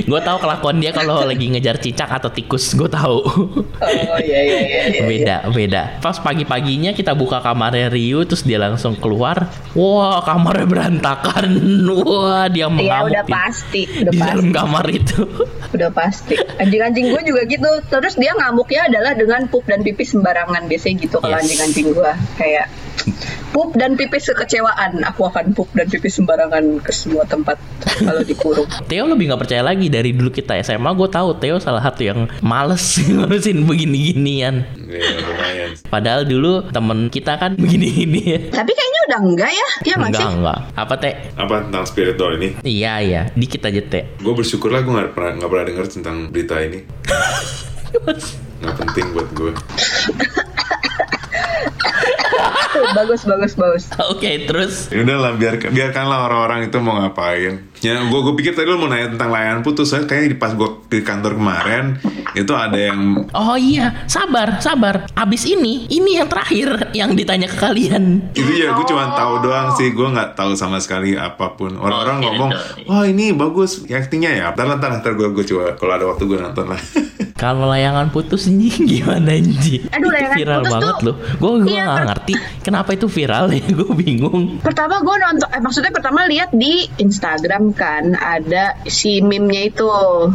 gue tahu kelakuan dia kalau lagi ngejar cicak atau tikus, gue tahu. Oh iya iya iya. iya. beda, beda. Pas pagi-paginya kita buka kamarnya Ryu, terus dia langsung keluar. Wah, kamarnya berantakan. Wah, dia Iya mengamuk udah di- pasti, udah di pasti, dalam kamar itu. Udah pasti. Anjing-anjing gue juga gitu. Terus dia ngamuknya adalah dengan pup dan pipis sembarangan biasanya gitu kalau Yes. anjing-anjing gue kayak pup dan pipis kekecewaan. Aku akan pup dan pipis sembarangan ke semua tempat kalau dikurung. Theo lebih nggak percaya lagi dari dulu kita SMA gue tahu Theo salah satu yang males ngurusin begini-ginian. Ya, lumayan. Padahal dulu temen kita kan begini-gini ya. Tapi kayaknya udah enggak ya? Iya nggak Enggak, sih? enggak. Apa teh? Apa tentang spirit doll ini? Iya, iya. Dikit aja teh. Gue bersyukur lah gue gak pernah, nggak pernah denger tentang berita ini. Nggak penting buat gue. Bagus bagus bagus. Oke, terus Ya udahlah biar biarkanlah orang-orang itu mau ngapain. Ya gue gue pikir tadi lu mau nanya tentang layanan putus. Soalnya kayaknya di pas gue di kantor kemarin itu ada yang Oh iya, sabar, sabar. Abis ini, ini yang terakhir yang ditanya ke kalian. itu ya gue cuma tahu doang sih gue nggak tahu sama sekali apa pun orang-orang Oke, ngomong wah ini bagus actingnya ya ntar ntar ntar gue gue coba kalau ada waktu gue nonton lah Kalau layangan putus ini gimana Nji? Aduh, Itu layangan viral putus banget tuh- loh. Gue gue Iya, nggak ter- ngerti kenapa itu viral ya. Gue bingung. Pertama gue nonton, eh, maksudnya pertama lihat di Instagram kan ada si meme-nya itu,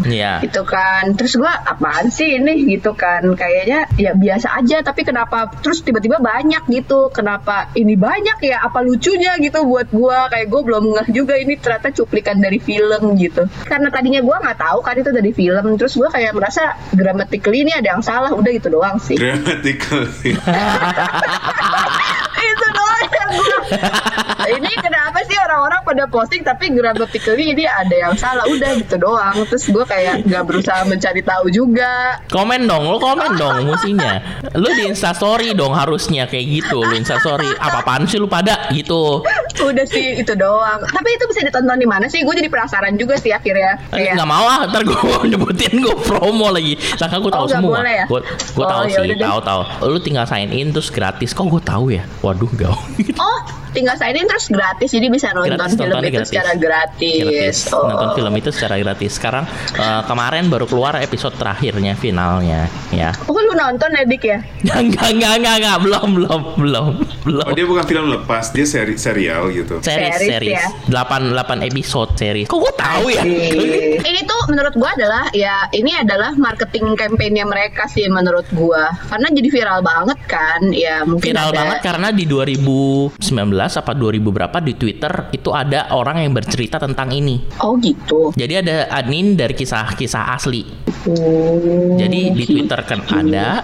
Iya. gitu kan. Terus gue apaan sih ini gitu kan? Kayaknya ya biasa aja. Tapi kenapa? Terus tiba-tiba banyak gitu. Kenapa ini banyak ya? Apa lucunya gitu buat gue? Kayak gue belum ngeh juga ini ternyata cuplikan dari film gitu. Karena tadinya gue nggak tahu kan itu dari film. Terus gue kayak merasa grammatically ini ada yang salah. Udah gitu doang sih. grammatical itu doang yang gue ini kenapa sih orang-orang pada posting tapi grammatically ini ada yang salah udah gitu doang terus gue kayak nggak berusaha mencari tahu juga Komen dong, lu komen dong musinya. Lu di instastory dong harusnya kayak gitu. Lu instastory apa-apaan sih lu pada gitu. udah sih itu doang tapi itu bisa ditonton di mana sih gue jadi penasaran juga sih akhirnya Eh, Kayak- nggak mau ah, ntar gue nyebutin gue promo lagi. Sangka gue tahu Oh, semua. boleh ya? Gue gue Oh, tahu ya sih, tahu tahu. Lu tinggal sign in terus gratis. Kok gue tahu ya? Waduh, gak. oh tinggal sign in terus gratis jadi bisa nonton Gratis, film itu gratis. secara gratis, gratis. Oh. Nonton film itu secara gratis. Sekarang eh, kemarin baru keluar episode terakhirnya finalnya ya. Oh lu nonton ya Dik ya? Enggak, enggak, enggak, enggak, belum, belum, belum, belum. Oh dia bukan film lepas, dia seri serial gitu. series, Series series. ya? 8 8 episode series. Kok gue tahu ya? ini tuh menurut gua adalah ya ini adalah marketing campaignnya mereka sih menurut gua karena jadi viral banget kan ya mungkin Viral ada- banget karena di 2019 apa 2000 berapa di Twitter itu ada orang yang bercerita tentang ini. oh gitu Jadi ada admin dari kisah-kisah asli. oh Jadi di gitu. Twitter kan ada,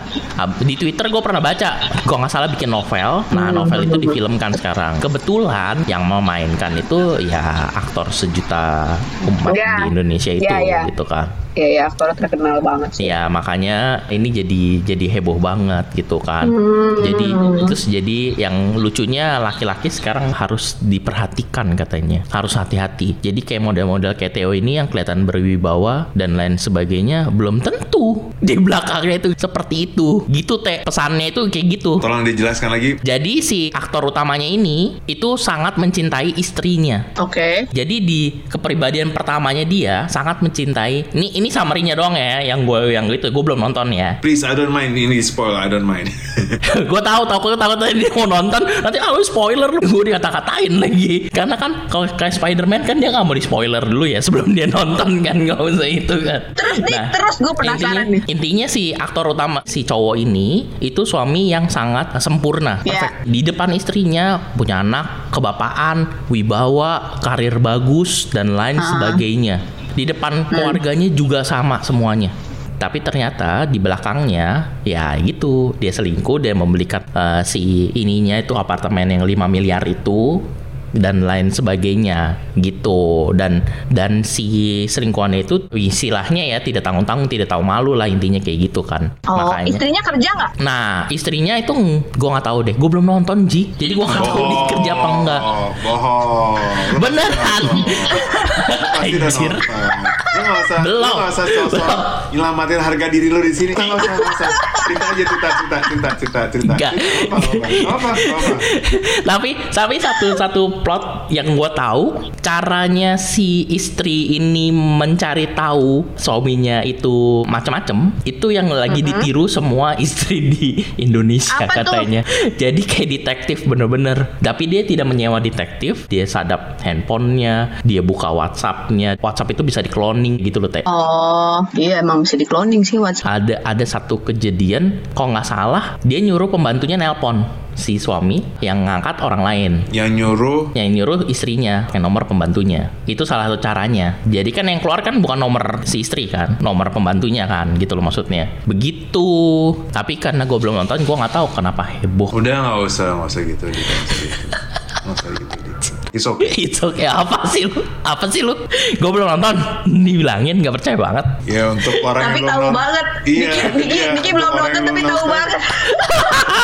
di Twitter gue pernah baca, gue nggak salah bikin novel. Nah novel itu difilmkan sekarang. Kebetulan yang memainkan itu ya aktor sejuta umat Ya. di Indonesia itu, Ya, ya. gitu kan. Ya ya aktor terkenal banget sih Ya makanya ini jadi jadi heboh banget gitu kan. Hmm. Jadi terus jadi yang lucunya laki-laki sekarang harus diperhatikan katanya, harus hati-hati. Jadi kayak model-model kayak Theo ini yang kelihatan berwibawa dan lain sebagainya belum tentu di belakangnya itu seperti itu. Gitu teh pesannya itu kayak gitu. Tolong dijelaskan lagi. Jadi si aktor utamanya ini itu sangat mencintai istrinya. oke Jadi di kepribadian pertamanya dia sangat mencintai. Ini ini summary-nya doang ya, yang gue yang gitu. Gue belum nonton ya. Please, I don't mind. Ini spoil, I don't mind. gue tahu tahu gue takut tadi dia mau nonton nanti ah lu spoiler lu gue dikata-katain lagi karena kan kalau kayak Spider-Man kan dia nggak mau di spoiler dulu ya sebelum dia nonton kan nggak usah itu kan Terus nih, terus gue penasaran intinya, nih. intinya si aktor utama si cowok ini itu suami yang sangat sempurna Iya. perfect. di depan istrinya punya anak kebapaan wibawa karir bagus dan lain Ah. sebagainya di depan keluarganya juga sama semuanya. Tapi ternyata di belakangnya ya gitu dia selingkuh dia membelikan eh, si ininya itu apartemen yang 5 miliar itu dan lain sebagainya gitu. Dan dan si selingkuhannya itu istilahnya ya tidak tanggung tanggung tidak tahu malu lah intinya kayak gitu kan. Oh makanya istrinya kerja nggak? Nah istrinya itu gue nggak tahu deh. Gue belum nonton ji. Jadi gue nggak tahu dia kerja apa enggak Oh, bohong. Beneran. Anjir. Lu nggak usah, lu Belum. nggak usah sosok nyelamatin harga diri lu di sini. Nggak usah, nggak usah. Cerita aja, cerita, cerita, cerita, cerita, cerita. Apa, apa, tapi tapi satu satu plot yang gue tahu caranya si istri ini mencari tahu suaminya itu macam-macam itu yang lagi ditiru semua istri di Indonesia Apa tuh? katanya jadi kayak detektif bener-bener tapi dia tidak menyewa detektif dia sadap handphonenya dia buka WhatsAppnya WhatsApp itu bisa di cloning gitu loh teh. Oh iya emang bisa di cloning sih WhatsApp ada ada satu kejadian kalau nggak salah dia nyuruh pembantunya nelpon si suami yang ngangkat orang lain. Yang nyuruh? Yang nyuruh istrinya yang nomor pembantunya. Itu salah satu caranya. Jadi kan yang keluar kan bukan nomor si istri kan nomor pembantunya kan gitu loh maksudnya. Begitu. Tapi karena gue belum nonton gue nggak tahu kenapa heboh. Udah nggak usah, nggak usah gitu, Dik. nggak usah gitu. Nggak usah gitu. It's okay. itu kayak apa sih lu? Apa sih lu? Gue belum nonton. Dibilangin nggak percaya banget. Ya untuk orang tapi yang belum tahu nonton- banget. Iya, Niki, iya, Niki belum orang nonton tapi belum tahu nonton. banget.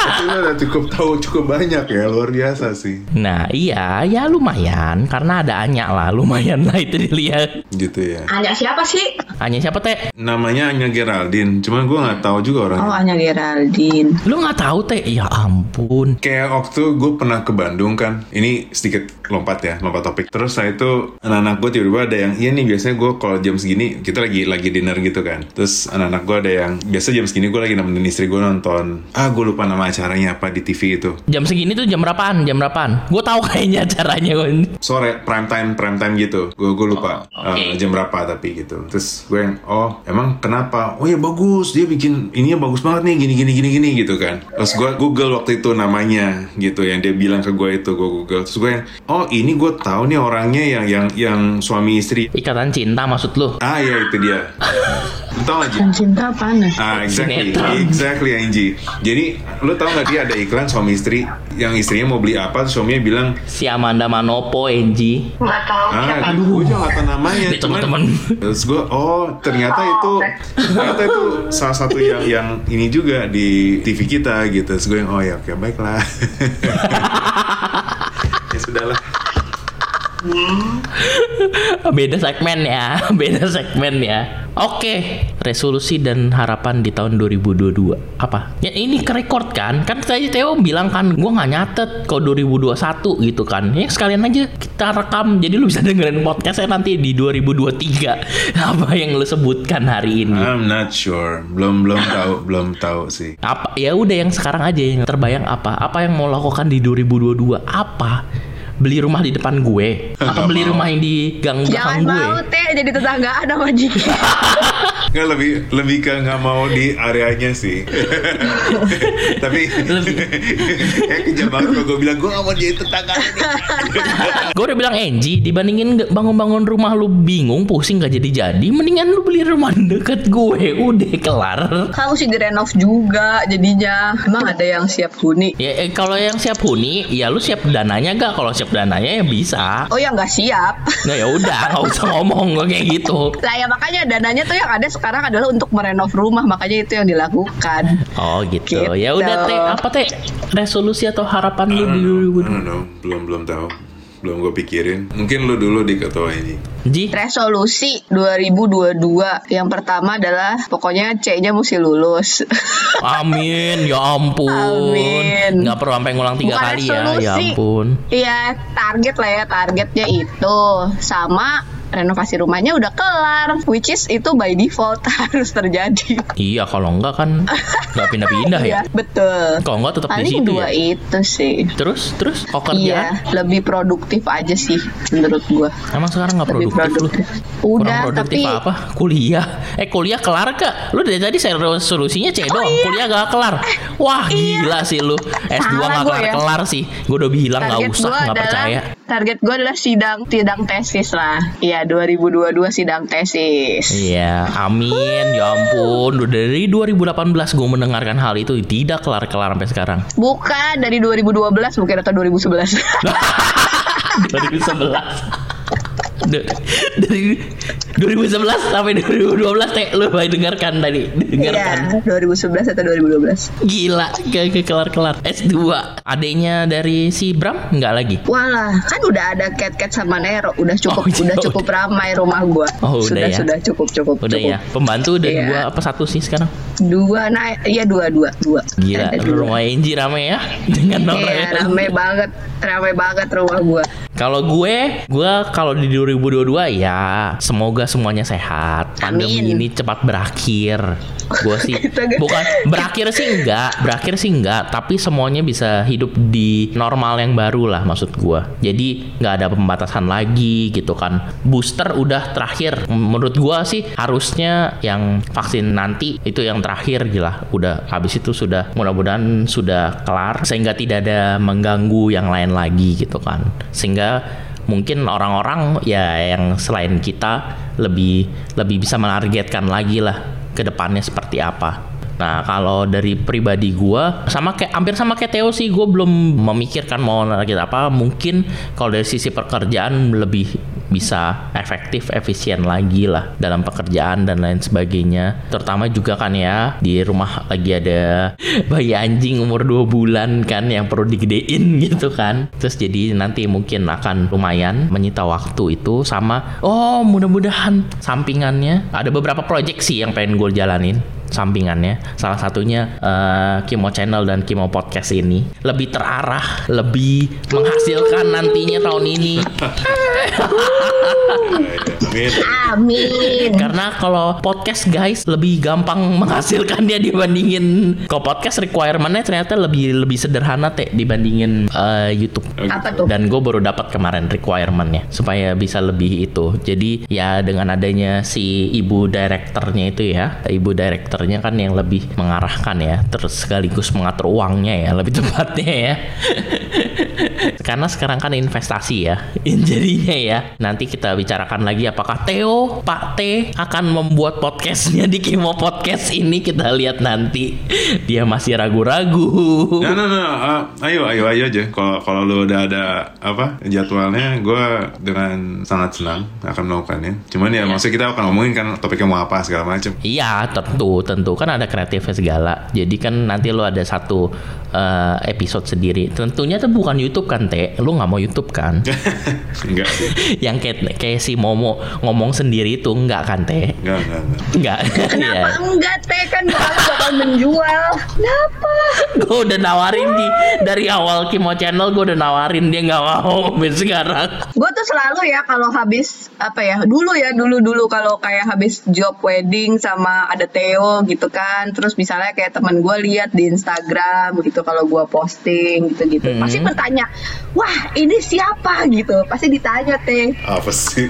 Itu udah cukup tahu cukup banyak ya, luar biasa sih. nah iya ya lumayan. Karena ada Anya lah lumayan lah itu dilihat. Gitu ya. Anya siapa sih? Anya siapa teh? Namanya Anya Geraldine, cuman gue nggak tahu juga orangnya. Oh Anya Geraldine. Lu nggak tahu teh? Ya ampun. Kayak waktu gue pernah ke Bandung kan, ini sedikit lompat ya, lompat topik. Terus saya itu anak-anak gue tiba-tiba ada yang, iya nih biasanya gue kalau jam segini kita lagi lagi dinner gitu kan. Terus anak-anak gue ada yang biasa jam segini gue lagi nemenin istri gue nonton. Ah gue lupa nama acaranya apa di TV itu. jam segini tuh jam berapaan jam berapaan gue tahu kayaknya caranya Sore prime time prime time gitu. Gue gue lupa Oh, oke. eh, jam berapa tapi gitu. Terus gue yang, oh emang kenapa? Oh ya bagus, dia bikin ininya bagus banget nih gini gini gini gini gitu kan. Terus gue Google waktu itu namanya gitu yang dia bilang ke gue itu gue Google. Terus gue yang, oh oh ini gue tahu nih orangnya yang yang yang suami istri. Ikatan cinta maksud lu? Ah ya itu dia. Lu tau gak Ji? Dan cinta ya? Ah exactly, Sinetron. exactly Angie. Jadi lu tau gak dia ada iklan suami istri yang istrinya mau beli apa, suaminya bilang, Si Amanda Manopo, Enji. Nggak tahu. ah gue juga gak tau namanya. Cuman temen-temen. terus gue, oh ternyata itu ternyata itu salah satu yang yang ini juga di TV kita gitu. Terus gue yang oh ya oke baiklah. ya sudahlah. Beda segmen ya, beda segmen ya. Oke, resolusi dan harapan di tahun 2022 apa? Ya ini ke record kan? Kan tadi Theo bilang kan, gua nggak nyatet kok 2021 gitu kan? Ya sekalian aja kita rekam, jadi lu bisa dengerin podcastnya nanti di 2023 apa yang lu sebutkan hari ini. I'm not sure. Belum belum tahu belum tahu sih. Apa? Ya udah yang sekarang aja yang terbayang apa? Apa yang mau lakukan di 2022? Apa? Beli rumah di depan gue? Apa beli rumah yang di gang Jangan belakang gue? mau teh jadi tetanggaan sama Jiki. Nggak lebih lebih ke nggak mau di areanya sih. Tapi eh kejam banget kalau gue bilang gue nggak mau jadi tetangga. Gue udah bilang Enji dibandingin nge- bangun-bangun rumah lu bingung pusing gak jadi-jadi mendingan lu beli rumah deket gue udah kelar Kamu sih direnov juga jadinya. Emang ada yang siap huni? ya eh, kalau yang siap huni ya lu siap dananya gak kalau siap dananya ya bisa Oh ya nggak siap. nah ya udah nggak usah ngomong kayak gitu Lah ya makanya dananya tuh yang ada sekarang adalah untuk merenov rumah makanya itu yang dilakukan. oh gitu, Gitu. ya udah teh apa teh resolusi atau harapan lu di I 2022 don't know, belum belum tahu. Belum gue pikirin. Mungkin lu dulu di ketua ini. Ji Resolusi 2022 yang pertama adalah pokoknya C-nya mesti lulus. amin ya ampun Amin. nggak perlu sampai ngulang tiga Bukan kali ya ya resolusi. ampun Iya target lah ya targetnya itu sama renovasi rumahnya udah kelar which is itu by default harus terjadi. iya kalau enggak kan nggak pindah-pindah ya Iya betul. kalau enggak tetap di Paling situ dua ya itu sih. Terus terus kok kerjaan? Iya, lebih produktif aja sih menurut gua. Emang sekarang nggak Lebih produktif, lu? produktif. Kurang Udah, produktif tapi apa? Kuliah. Eh kuliah kelar gak? Lu dari tadi saya solusinya C doang. Kuliah gak kelar. Wah Oh, iya. gila sih lu. S2 Salah gak gua ya. kelar-kelar sih. Gue udah bilang nggak usah, gua nggak percaya. Target gua adalah sidang sidang tesis lah. Iya, 2022 sidang tesis. Iya, amin. Ya ampun, dari 2018 gue mendengarkan hal itu tidak kelar-kelar sampai sekarang. Bukan dari 2012 mungkin atau 2011. 2011. Da- dari 2011 sampai 2012 teh lu baik dengarkan tadi dengarkan Iya, 2011 atau 2012. Gila, gak ke kelar-kelar. S2. Adanya dari si Bram nggak lagi? Walah, kan udah ada cat-cat sama Nero, udah cukup, Oh, iya, udah cukup ramai rumah gua. Oh, udah sudah, ya. sudah cukup, cukup, Udah cukup. ya. Pembantu udah Iya. dua apa satu sih sekarang? Dua, nah, iya dua, dua, dua. Gila, dua. rumah Enji rame ya dengan Nora Iya, ya. rame banget, rame banget rumah gua. Kalau gue, gue kalau di 2022 ya semoga semuanya sehat. Pandemi Amin. ini cepat berakhir. Gue sih bukan berakhir sih enggak, berakhir sih enggak, tapi semuanya bisa hidup di normal yang baru lah maksud gue. Jadi nggak ada pembatasan lagi gitu kan. Booster udah terakhir. Menurut gue sih harusnya yang vaksin nanti itu yang terakhir gila. Udah habis itu sudah mudah-mudahan sudah kelar sehingga tidak ada mengganggu yang lain lagi gitu kan. Sehingga mungkin orang-orang ya yang selain kita lebih lebih bisa menargetkan lagi lah ke depannya seperti apa. Nah, kalau dari pribadi gua sama kayak hampir sama kayak Theo sih, gue belum memikirkan mau target apa. Mungkin kalau dari sisi pekerjaan lebih bisa efektif, efisien lagi lah dalam pekerjaan dan lain sebagainya. Terutama juga kan ya di rumah lagi ada bayi anjing umur 2 bulan kan yang perlu digedein gitu kan. Terus jadi nanti mungkin akan lumayan menyita waktu itu sama oh mudah-mudahan sampingannya ada beberapa project sih yang pengen gue jalanin sampingannya salah satunya eh, Kimo Channel dan Kimo Podcast ini lebih terarah lebih menghasilkan nantinya tahun ini Amin. Amin. Karena kalau podcast guys lebih gampang menghasilkannya dibandingin kalau podcast requirementnya ternyata lebih lebih sederhana teh dibandingin eh, YouTube. Apa tuh? Dan gue baru dapat kemarin requirementnya supaya bisa lebih itu. Jadi ya dengan adanya si ibu direkturnya itu ya, ibu direkturnya kan yang lebih mengarahkan ya, terus sekaligus mengatur uangnya ya, lebih tepatnya ya. Karena sekarang kan investasi ya, jadinya ya. Nanti kita bicarakan lagi apakah Theo, Pak T akan membuat podcastnya di Kimo Podcast ini kita lihat nanti. Dia masih ragu-ragu. Nah, nah, nah, uh, ayo, ayo, ayo aja. Kalau kalau lu udah ada apa jadwalnya, gue dengan sangat senang akan melakukannya. Cuman ya, maksudnya kita akan ngomongin kan topiknya mau apa segala macem. Iya tentu tentu. Kan ada kreatifnya segala. Jadi kan nanti lo ada satu eh, episode sendiri tentunya itu bukan YouTube kan teh lo nggak mau YouTube kan enggak sih, yang kayak kayak si Momo ngomong sendiri itu nggak kan teh enggak, enggak, enggak. nggak Kenapa Iya. enggak teh kan bakal bakal menjual? Kenapa? gue udah nawarin di dari awal Kimo Channel gue udah nawarin dia nggak mau sampai sekarang Gue tuh selalu ya kalau habis apa ya dulu ya dulu dulu kalau kayak habis job wedding sama ada Theo gitu kan terus misalnya kayak teman gue lihat di Instagram gitu kalau gue posting gitu gitu Hmm. pasti bertanya wah ini siapa? gitu. Pasti ditanya teh. Apa sih?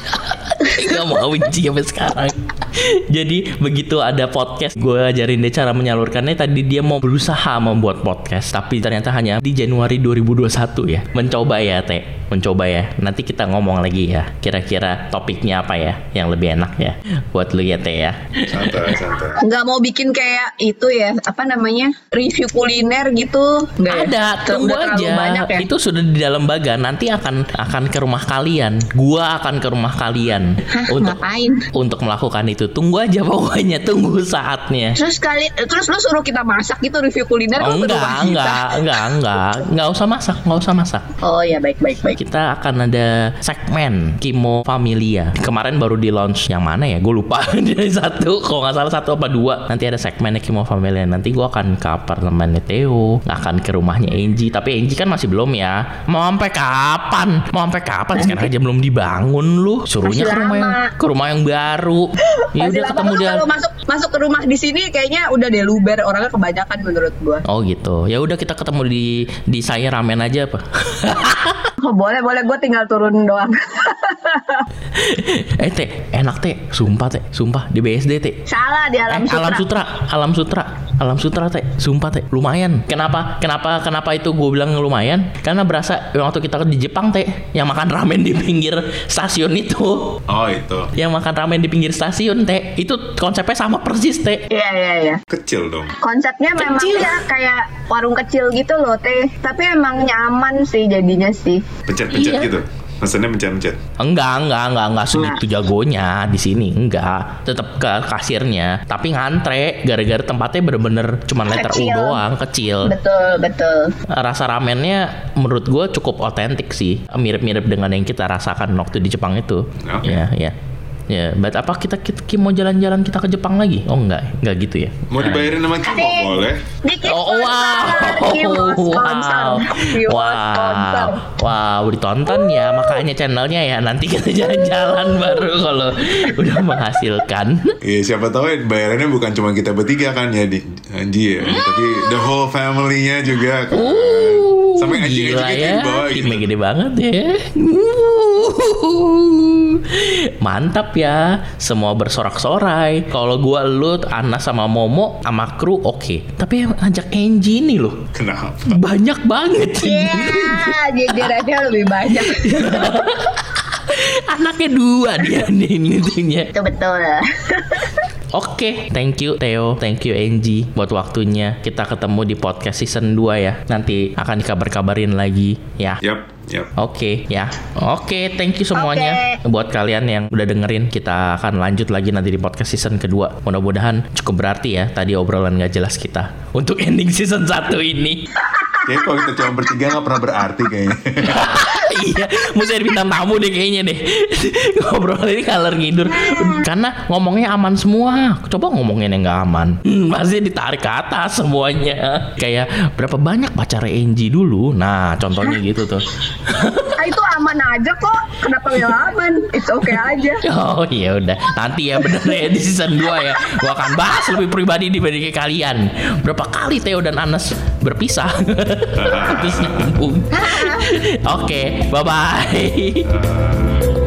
Gak mau benci sampai sekarang Jadi begitu ada podcast Gue ajarin dia cara menyalurkannya Tadi dia mau berusaha membuat podcast Tapi ternyata hanya di Januari 2021 ya Mencoba ya Teh Mencoba ya Nanti kita ngomong lagi ya Kira-kira topiknya apa ya Yang lebih enak ya Buat lu ya Teh ya santai, santai. nggak mau bikin kayak itu ya apa namanya review kuliner gitu nggak ya? Ada, Ter- tunggu aja. banyak ya Itu sudah di dalam baga. Nanti akan akan ke rumah kalian. Gua akan ke rumah kalian Hah, untuk ngapain untuk melakukan itu. Tunggu aja pokoknya, tunggu saatnya. terus kali terus lu suruh kita masak gitu review kuliner Oh, enggak, rumah kita. enggak, enggak, enggak, enggak usah masak, enggak usah masak. oh ya baik baik baik Kita akan ada segmen Kimo Familia. Kemarin baru di launch yang mana ya? Gue lupa. Dari satu, kalau nggak salah satu apa dua. Nanti ada segmennya Kimo Familia. Nanti gue akan ke apartemennya Theo, akan ke rumahnya Angie. Tapi Angie kan masih belum ya. Mau sampai kapan? Mau sampai kapan? Sekarang aja belum dibangun lu. Suruhnya ke rumah yang ke rumah yang baru. Ya udah ketemu dia. kalau masuk masuk ke rumah di sini kayaknya udah deh luber orangnya kebanyakan menurut gua. Oh gitu. Ya udah kita ketemu di di saya ramen aja apa? Oh, boleh boleh gua tinggal turun doang. eh teh, enak teh, sumpah teh, sumpah di BSD teh. Salah di alam Eh, sutra. alam sutra, alam sutra, alam sutra teh, sumpah teh, lumayan. Kenapa? Kenapa? Kenapa itu gue bilang lumayan? Karena berasa waktu kita di Jepang teh, yang makan ramen di pinggir stasiun itu, Oh itu yang makan ramen di pinggir stasiun teh, itu konsepnya sama persis teh. Iya iya iya. kecil dong. Konsepnya memang Kecil. ya kayak warung kecil gitu loh teh. Tapi emang nyaman sih jadinya sih. Pencet-pencet Iya. gitu. Pesannya pencet-pencet. Enggak, enggak, enggak, enggak segitu jagonya di sini, enggak. Tetap ke kasirnya, tapi ngantre gara-gara tempatnya bener-bener cuma letter U Kecil. doang, kecil. Betul betul. rasa ramennya menurut gue cukup otentik sih mirip-mirip dengan yang kita rasakan waktu di Jepang itu Oke. ya ya ya but apa kita, kita, kita mau jalan-jalan kita ke Jepang lagi? Oh enggak enggak gitu ya. Mau dibayarin sama Kimo boleh. Dikit Oh, wow, Kimo sponsor. wow, wow, wow, ditonton ya makanya channelnya ya. Nanti kita jalan-jalan baru kalau udah menghasilkan. Iya siapa tahu ya bayarannya bukan cuma kita bertiga kan ya di Anji ya, tapi the whole family-nya juga kan. Uh, Sampai gila anjing-anjing itu ya, dibawa timnya gitu. gede banget ya. Mantap ya, semua bersorak-sorai. Kalau gua lu, Ana sama Momo sama kru oke. Tapi yang ngajak Angie ini loh, Kenapa? banyak banget. Iya, jajarannya lebih banyak. Anaknya dua dia nih intinya. Itu betul. Oke, thank you Theo, thank you Angie buat waktunya. Kita ketemu di podcast season 2 ya. Nanti akan dikabar-kabarin lagi ya. Yap, yap. Oke ya, oke thank you semuanya buat kalian yang udah dengerin kita akan lanjut lagi nanti di podcast season kedua. Mudah-mudahan cukup berarti ya tadi obrolan gak jelas kita untuk ending season 1 ini. Kayaknya kalau kita cuma bertiga nggak pernah berarti kayaknya. iya, mesti ada bintang tamu deh kayaknya deh. Ngobrol ini kalor ngidur. Karena ngomongnya aman semua. Coba ngomongin yang nggak aman. Hmm, pasti ditarik ke atas semuanya. Kayak berapa banyak pacar Angie dulu. Nah, contohnya gitu tuh. Ah, itu aman aja kok. Kenapa nggak aman? It's okay aja. Oh iya udah nanti ya bener ya di season 2 ya gua akan bahas lebih pribadi dibanding kalian berapa kali Theo dan Anas berpisah terus nyambung oke bye bye